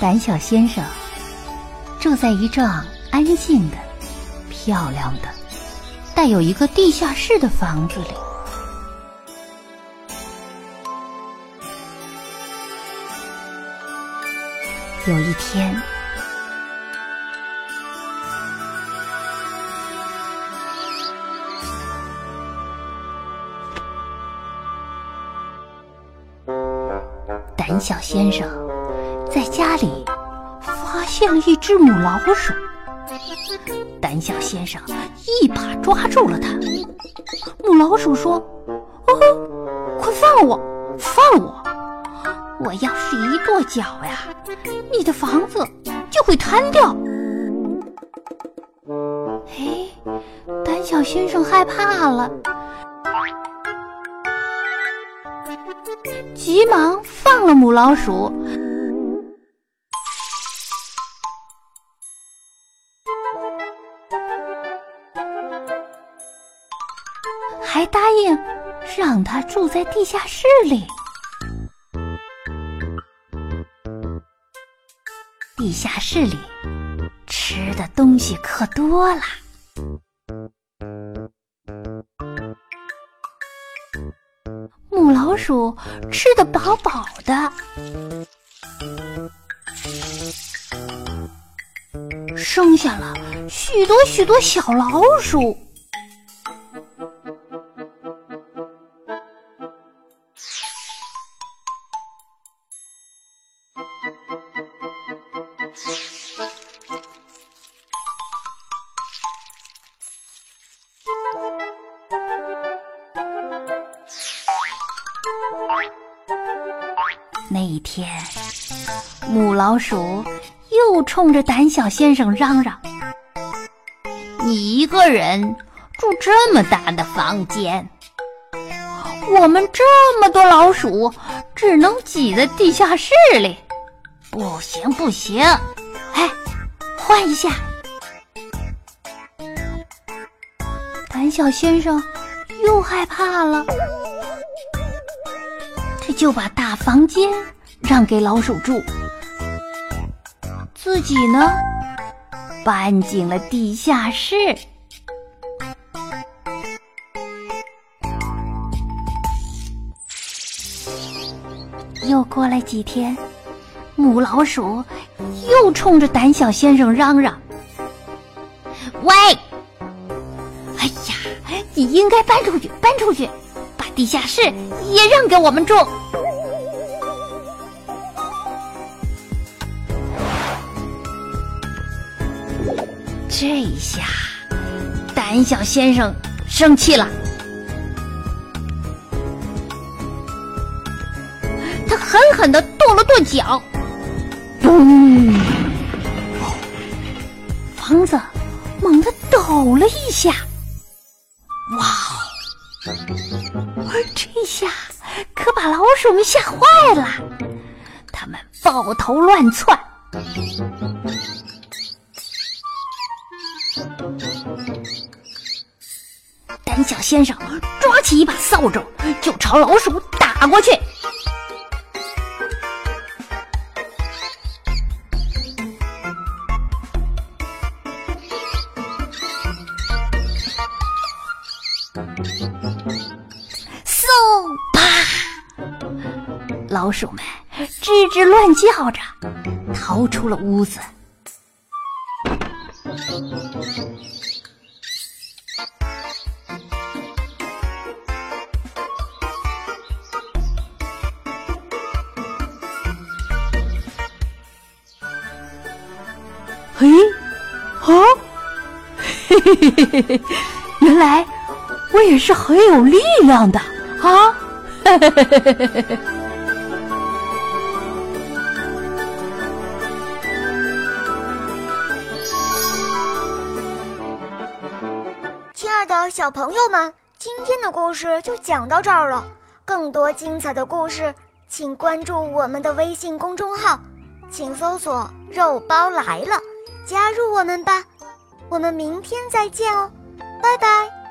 胆小先生住在一幢安静的、漂亮的、带有一个地下室的房子里。有一天，胆小先生在家里发现了一只母老鼠。胆小先生一把抓住了它。母老鼠说：“哦，快放我，放我！我要是一跺脚呀，你的房子就会瘫掉。”哎，胆小先生害怕了。急忙放了母老鼠，还答应让他住在地下室里。地下室里吃的东西可多了。母老鼠吃得饱饱的，生下了许多许多小老鼠。那一天，母老鼠又冲着胆小先生嚷嚷：“你一个人住这么大的房间，我们这么多老鼠只能挤在地下室里，不行不行！哎，换一下。”胆小先生又害怕了。就把大房间让给老鼠住，自己呢搬进了地下室。又过了几天，母老鼠又冲着胆小先生嚷嚷：“喂，哎呀，你应该搬出去，搬出去！”把地下室也让给我们住。这一下，胆小先生生气了，他狠狠的跺了跺脚，咚！房子猛地抖了一下，哇！这下可把老鼠们吓坏了，他们抱头乱窜。胆小先生抓起一把扫帚，就朝老鼠打过去。嗖！啪老鼠们吱吱乱叫着，逃出了屋子。嘿，啊，嘿嘿嘿嘿嘿！原来我也是很有力量的啊，嘿嘿嘿嘿嘿嘿嘿！亲爱的小朋友们，今天的故事就讲到这儿了。更多精彩的故事，请关注我们的微信公众号，请搜索“肉包来了”。加入我们吧。我们明天再见哦拜拜。